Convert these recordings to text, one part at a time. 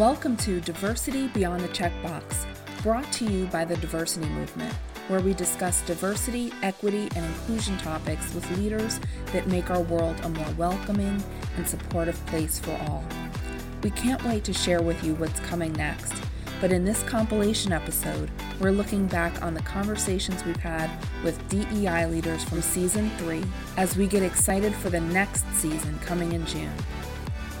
Welcome to Diversity Beyond the Checkbox, brought to you by the Diversity Movement, where we discuss diversity, equity, and inclusion topics with leaders that make our world a more welcoming and supportive place for all. We can't wait to share with you what's coming next, but in this compilation episode, we're looking back on the conversations we've had with DEI leaders from season three as we get excited for the next season coming in June.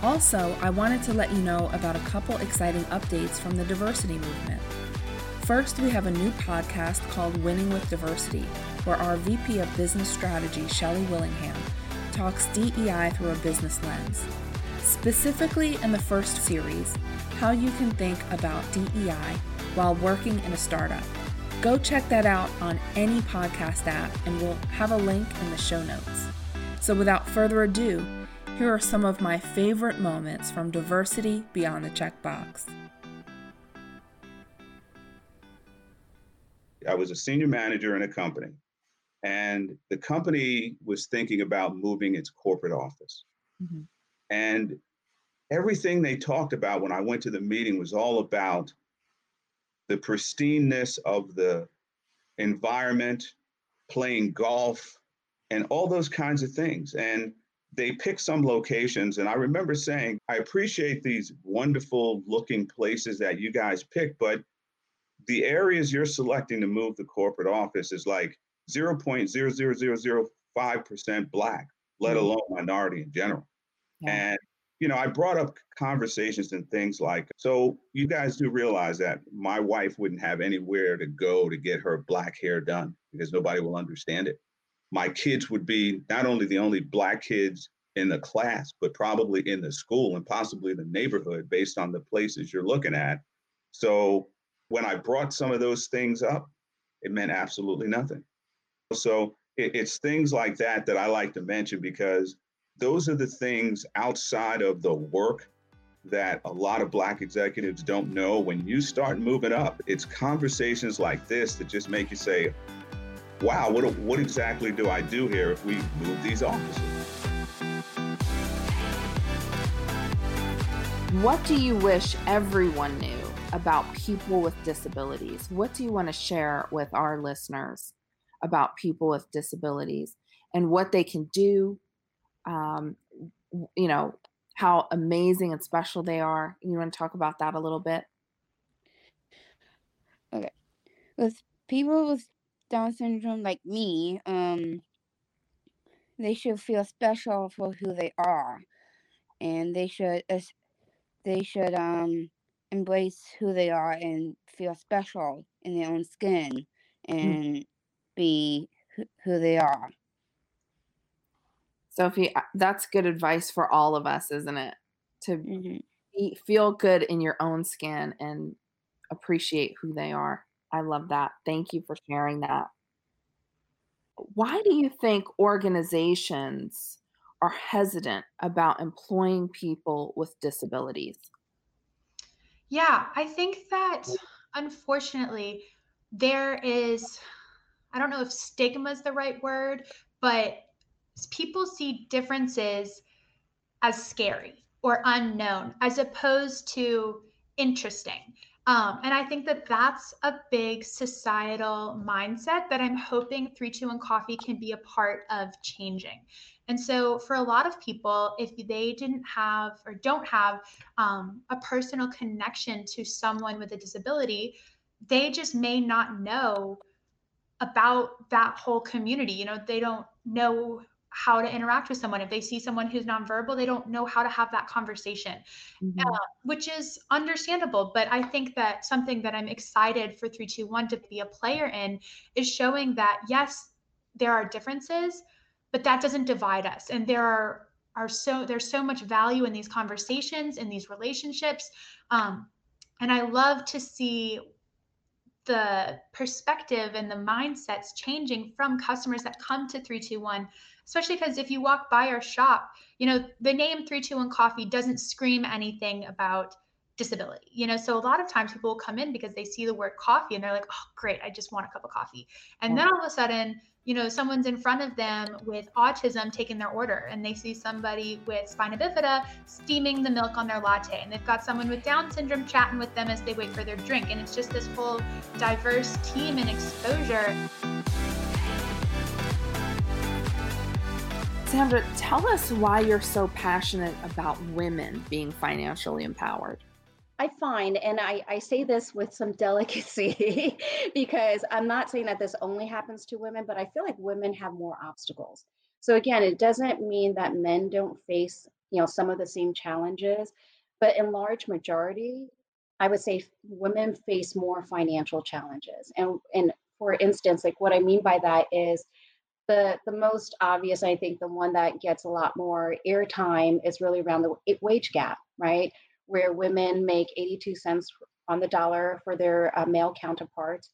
Also, I wanted to let you know about a couple exciting updates from the diversity movement. First, we have a new podcast called Winning with Diversity, where our VP of Business Strategy, Shelley Willingham, talks DEI through a business lens. Specifically in the first series, how you can think about DEI while working in a startup. Go check that out on any podcast app, and we'll have a link in the show notes. So, without further ado, here are some of my favorite moments from Diversity Beyond the Checkbox. I was a senior manager in a company, and the company was thinking about moving its corporate office. Mm-hmm. And everything they talked about when I went to the meeting was all about the pristineness of the environment, playing golf, and all those kinds of things. And they pick some locations and i remember saying i appreciate these wonderful looking places that you guys pick, but the areas you're selecting to move the corporate office is like 0.00005% black let mm-hmm. alone minority in general yeah. and you know i brought up conversations and things like so you guys do realize that my wife wouldn't have anywhere to go to get her black hair done because nobody will understand it my kids would be not only the only black kids in the class, but probably in the school and possibly the neighborhood based on the places you're looking at. So when I brought some of those things up, it meant absolutely nothing. So it, it's things like that that I like to mention because those are the things outside of the work that a lot of black executives don't know. When you start moving up, it's conversations like this that just make you say, wow, what, what exactly do I do here if we move these offices? What do you wish everyone knew about people with disabilities? What do you want to share with our listeners about people with disabilities and what they can do? Um, you know, how amazing and special they are. You want to talk about that a little bit? Okay. With people with down syndrome like me, um, they should feel special for who they are, and they should they should um embrace who they are and feel special in their own skin hmm. and mm. be who they are. Sophie, uh, that's good advice for all of us, isn't it? To mm-hmm. be, feel good in your own skin and appreciate who they are. I love that. Thank you for sharing that. Why do you think organizations are hesitant about employing people with disabilities? Yeah, I think that unfortunately there is, I don't know if stigma is the right word, but people see differences as scary or unknown as opposed to interesting. Um, and I think that that's a big societal mindset that I'm hoping 321 Coffee can be a part of changing. And so, for a lot of people, if they didn't have or don't have um, a personal connection to someone with a disability, they just may not know about that whole community. You know, they don't know how to interact with someone. If they see someone who's nonverbal, they don't know how to have that conversation, mm-hmm. uh, which is understandable. But I think that something that I'm excited for 321 to be a player in is showing that, yes, there are differences, but that doesn't divide us. And there are, are so there's so much value in these conversations in these relationships um, and i love to see the perspective and the mindsets changing from customers that come to 321 especially because if you walk by our shop, you know, the name 321 Coffee doesn't scream anything about disability. You know, so a lot of times people will come in because they see the word coffee and they're like, oh, great, I just want a cup of coffee. And then all of a sudden, you know, someone's in front of them with autism taking their order and they see somebody with spina bifida steaming the milk on their latte and they've got someone with Down syndrome chatting with them as they wait for their drink. And it's just this whole diverse team and exposure. Sandra, tell us why you're so passionate about women being financially empowered. I find, and I, I say this with some delicacy because I'm not saying that this only happens to women, but I feel like women have more obstacles. So again, it doesn't mean that men don't face, you know, some of the same challenges, but in large majority, I would say women face more financial challenges. And and for instance, like what I mean by that is the the most obvious, I think the one that gets a lot more airtime is really around the wage gap, right? where women make 82 cents on the dollar for their uh, male counterparts.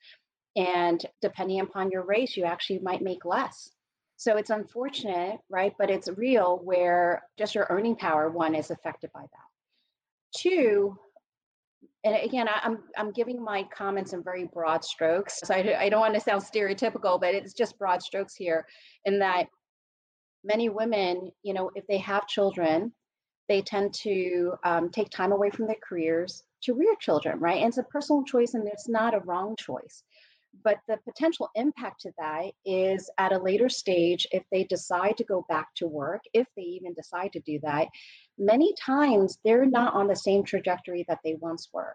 And depending upon your race, you actually might make less. So it's unfortunate, right? But it's real where just your earning power, one, is affected by that. Two, and again, I, am I'm giving my comments in very broad strokes. So I, I don't want to sound stereotypical, but it's just broad strokes here in that many women, you know, if they have children, they tend to um, take time away from their careers to rear children, right? And it's a personal choice and it's not a wrong choice. But the potential impact to that is at a later stage, if they decide to go back to work, if they even decide to do that, many times they're not on the same trajectory that they once were.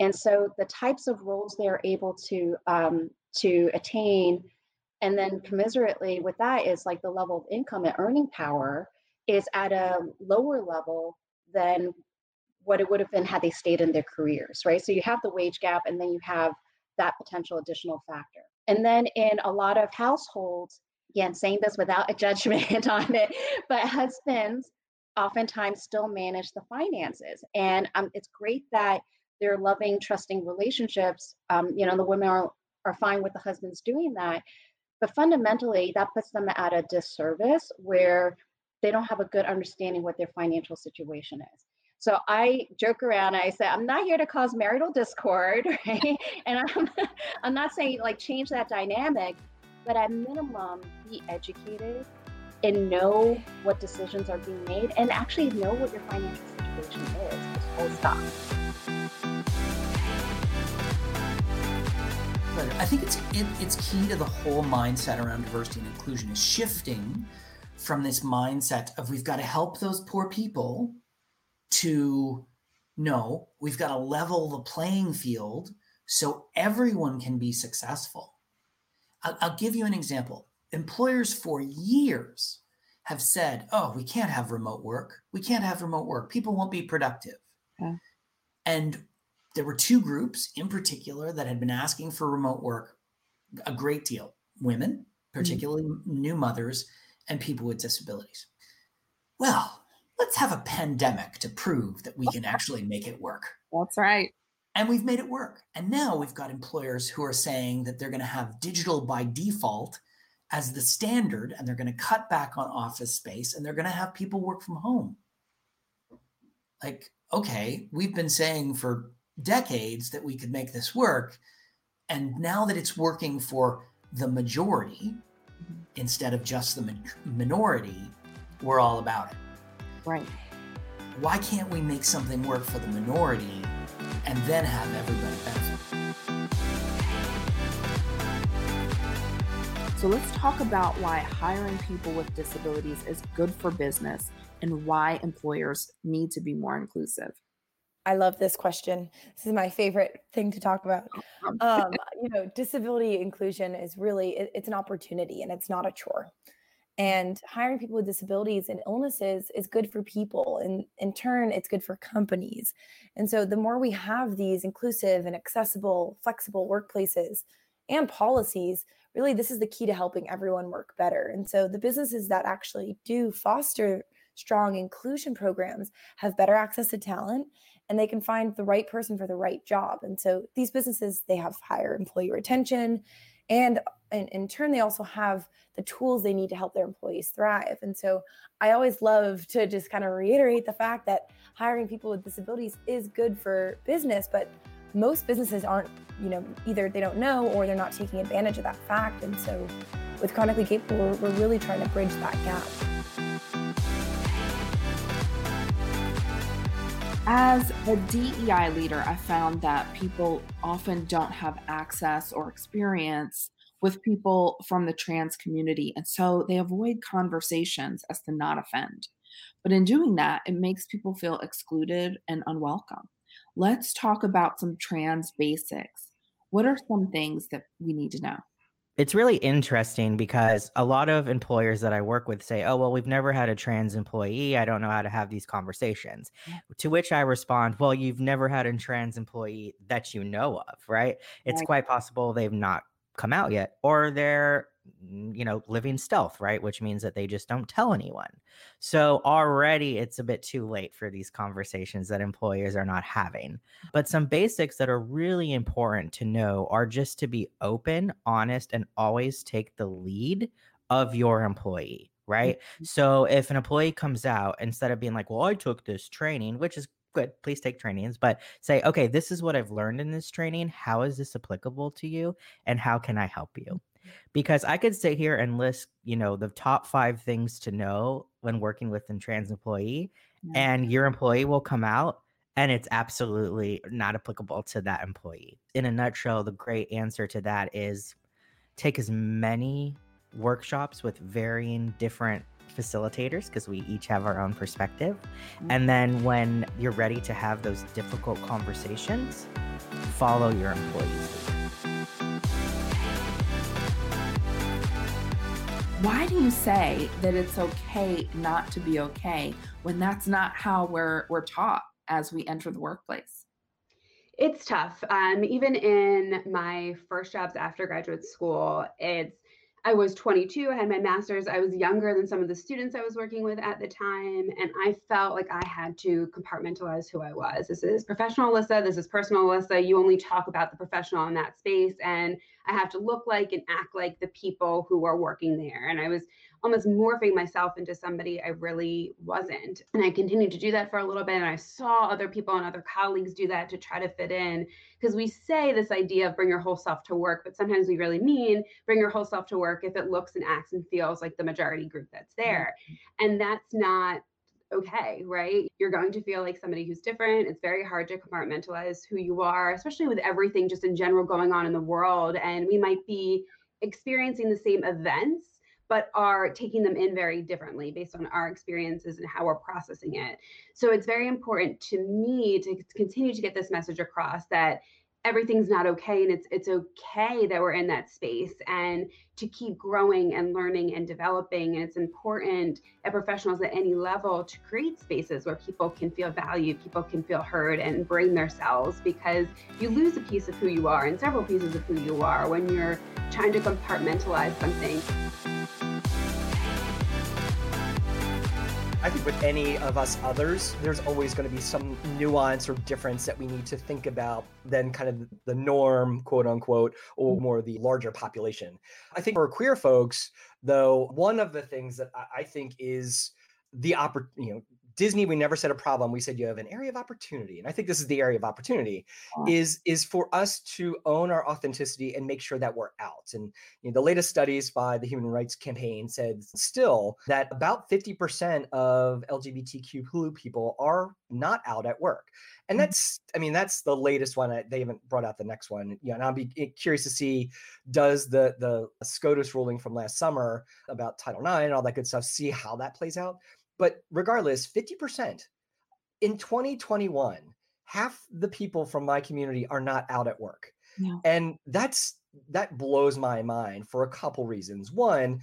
And so the types of roles they're able to um, to attain, and then commiserately with that is like the level of income and earning power is at a lower level than what it would have been had they stayed in their careers, right? So you have the wage gap and then you have that potential additional factor. And then in a lot of households, again, saying this without a judgment on it, but husbands oftentimes still manage the finances. And um, it's great that they're loving, trusting relationships. Um, you know, the women are, are fine with the husbands doing that. But fundamentally, that puts them at a disservice where they don't have a good understanding what their financial situation is. So I joke around. I say I'm not here to cause marital discord, right? and I'm I'm not saying like change that dynamic, but at minimum be educated and know what decisions are being made and actually know what your financial situation is. Full stop. I think it's it, it's key to the whole mindset around diversity and inclusion is shifting from this mindset of we've got to help those poor people to no, we've got to level the playing field so everyone can be successful. I'll, I'll give you an example. Employers for years have said, oh, we can't have remote work. We can't have remote work. People won't be productive. Okay. And there were two groups in particular that had been asking for remote work a great deal women, mm-hmm. particularly mm-hmm. new mothers, and people with disabilities. Well, let's have a pandemic to prove that we can actually make it work. That's right. And we've made it work. And now we've got employers who are saying that they're going to have digital by default as the standard and they're going to cut back on office space and they're going to have people work from home. Like, okay, we've been saying for decades that we could make this work. And now that it's working for the majority, mm-hmm. instead of just the minority, we're all about it. Right. Why can't we make something work for the minority and then have everybody benefit? So let's talk about why hiring people with disabilities is good for business and why employers need to be more inclusive. I love this question. This is my favorite thing to talk about. Um, you know, disability inclusion is really it, it's an opportunity and it's not a chore. And hiring people with disabilities and illnesses is good for people, and in turn, it's good for companies. And so, the more we have these inclusive and accessible, flexible workplaces and policies, really, this is the key to helping everyone work better. And so, the businesses that actually do foster strong inclusion programs have better access to talent and they can find the right person for the right job. And so these businesses, they have higher employee retention and in, in turn they also have the tools they need to help their employees thrive. And so i always love to just kind of reiterate the fact that hiring people with disabilities is good for business but most businesses aren't you know either they don't know or they're not taking advantage of that fact. And so with chronically capable we're, we're really trying to bridge that gap As a DEI leader, I found that people often don't have access or experience with people from the trans community. And so they avoid conversations as to not offend. But in doing that, it makes people feel excluded and unwelcome. Let's talk about some trans basics. What are some things that we need to know? It's really interesting because a lot of employers that I work with say, oh, well, we've never had a trans employee. I don't know how to have these conversations. To which I respond, well, you've never had a trans employee that you know of, right? It's right. quite possible they've not come out yet or they're you know living stealth right? Which means that they just don't tell anyone. So already it's a bit too late for these conversations that employers are not having. But some basics that are really important to know are just to be open honest and always take the lead of your employee right? Mm-hmm. so if an employee comes out instead of being like well i took this training which is good please take trainings but say okay this is what i've learned in this training. How is this applicable to you and how can i help you because i could sit here and list you know the top five things to know when working with a trans employee and your employee will come out and it's absolutely not applicable to that employee in a nutshell the great answer to that is take as many workshops with varying different facilitators because we each have our own perspective. Mm-hmm. And then when you're ready to have those difficult conversations, follow your employees. Why do you say that it's okay not to be okay when that's not how we're we're taught as we enter the workplace? It's tough. Um, even in my first jobs after graduate school, it's I was 22, I had my master's. I was younger than some of the students I was working with at the time. And I felt like I had to compartmentalize who I was. This is professional Alissa, this is personal Alissa. You only talk about the professional in that space. And I have to look like and act like the people who are working there. And I was almost morphing myself into somebody I really wasn't. And I continued to do that for a little bit. And I saw other people and other colleagues do that to try to fit in. Because we say this idea of bring your whole self to work, but sometimes we really mean bring your whole self to work if it looks and acts and feels like the majority group that's there. And that's not okay, right? You're going to feel like somebody who's different. It's very hard to compartmentalize who you are, especially with everything just in general going on in the world. And we might be experiencing the same events but are taking them in very differently based on our experiences and how we're processing it. So it's very important to me to continue to get this message across that everything's not okay and it's it's okay that we're in that space and to keep growing and learning and developing and it's important at professionals at any level to create spaces where people can feel valued people can feel heard and bring themselves because you lose a piece of who you are and several pieces of who you are when you're trying to compartmentalize something I think with any of us others, there's always going to be some nuance or difference that we need to think about than kind of the norm, quote unquote, or more the larger population. I think for queer folks, though, one of the things that I think is the opportunity, you know, Disney, we never said a problem. We said you have an area of opportunity, and I think this is the area of opportunity. Is is for us to own our authenticity and make sure that we're out. And you know, the latest studies by the Human Rights Campaign said still that about fifty percent of LGBTQ people are not out at work, and mm. that's I mean that's the latest one. They haven't brought out the next one. Yeah, and I'll be eh, curious to see does the the SCOTUS ruling from last summer about Title IX and all that good stuff see how that plays out but regardless, 50% in 2021, half the people from my community are not out at work. Yeah. And that's that blows my mind for a couple reasons. One,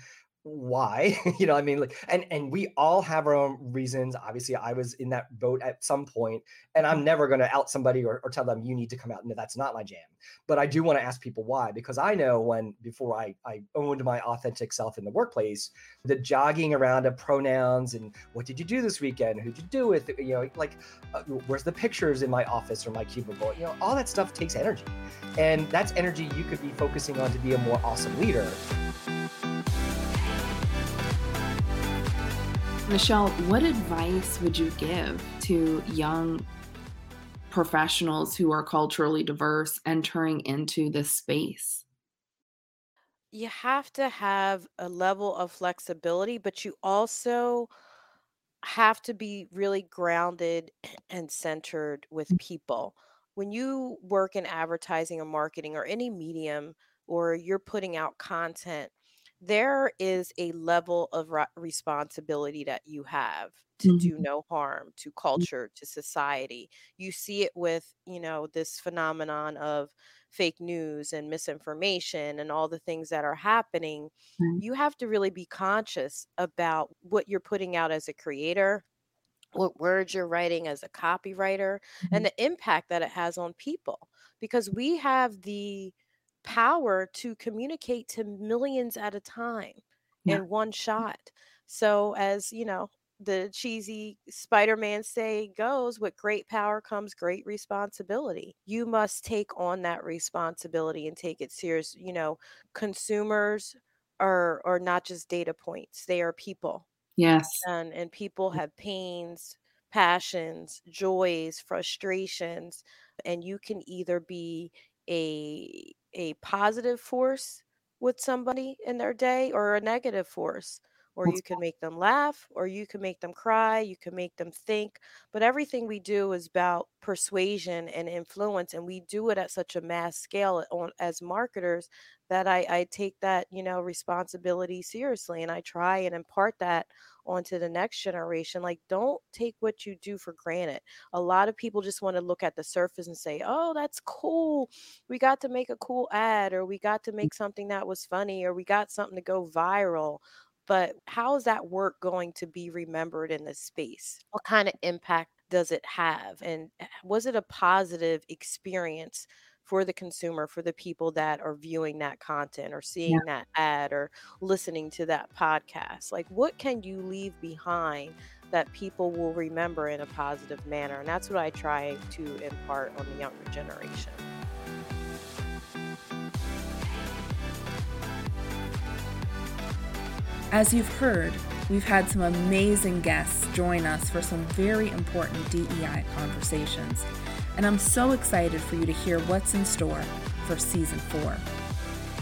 why you know i mean like and and we all have our own reasons obviously i was in that boat at some point and i'm never going to out somebody or, or tell them you need to come out no that's not my jam but i do want to ask people why because i know when before i i owned my authentic self in the workplace the jogging around of pronouns and what did you do this weekend? Who'd you do with you know like uh, where's the pictures in my office or my cubicle? you know all that stuff takes energy and that's energy you could be focusing on to be a more awesome leader Nichelle, what advice would you give to young professionals who are culturally diverse entering into this space? You have to have a level of flexibility, but you also have to be really grounded and centered with Mm. people. When you work in advertising or marketing or any medium, or you're putting out content, there is a level of ra- responsibility that you have to do Mhm. no harm to culture, to society. You see it with, you know, this phenomenon of fake news and misinformation and all the things that are happening. Right. You have to really be conscious about what you're putting out as a creator, what words you're writing as a copywriter, and Mhm. the impact that it has on people. Because we have the power to communicate to millions at a time Yeah. in one shot. So, as you know, the cheesy Spider Man say goes, with great power comes great responsibility. You must take on that responsibility and take it serious. You know, consumers are are not just data points, they are people. Yes. And and people have pains, passions, joys, frustrations, and you can either be a a positive force with somebody in their day or a negative force or you can make them laugh or you can make them cry you can make them think but everything we do is about persuasion and influence and we do it at such a mass scale on as marketers that I, I take that you know responsibility seriously and i try and impart that onto the next generation like don't take what you do for granted. A lot of people just want to look at the surface and say oh that's cool. We got to make a cool ad or we got to make something that was funny or we got something to go viral but how is that work going to be remembered in this space? What kind of impact does it have? And eh, was it a positive experience for the consumer for the people that are viewing that content or seeing Yeah. that ad or listening to that podcast? Like what can you leave behind that people will remember in a positive manner? And that's what i try to impart on the younger generation As you've heard, we've had some amazing guests join us for some very important DEI conversations, and I'm so excited for you to hear what's in store for season four.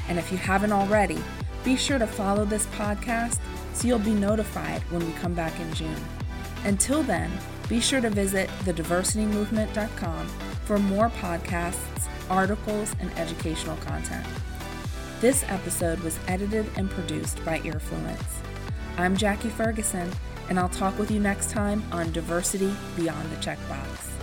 And if you haven't already, be sure to follow this podcast so you'll be notified when we come back in June. Until then, be sure to visit thediversitymovement.com for more podcasts, articles, and educational content. This episode was edited and produced by Earfluence. I'm Jackie Ferguson, and I'll talk with you next time on Diversity Beyond the Checkbox.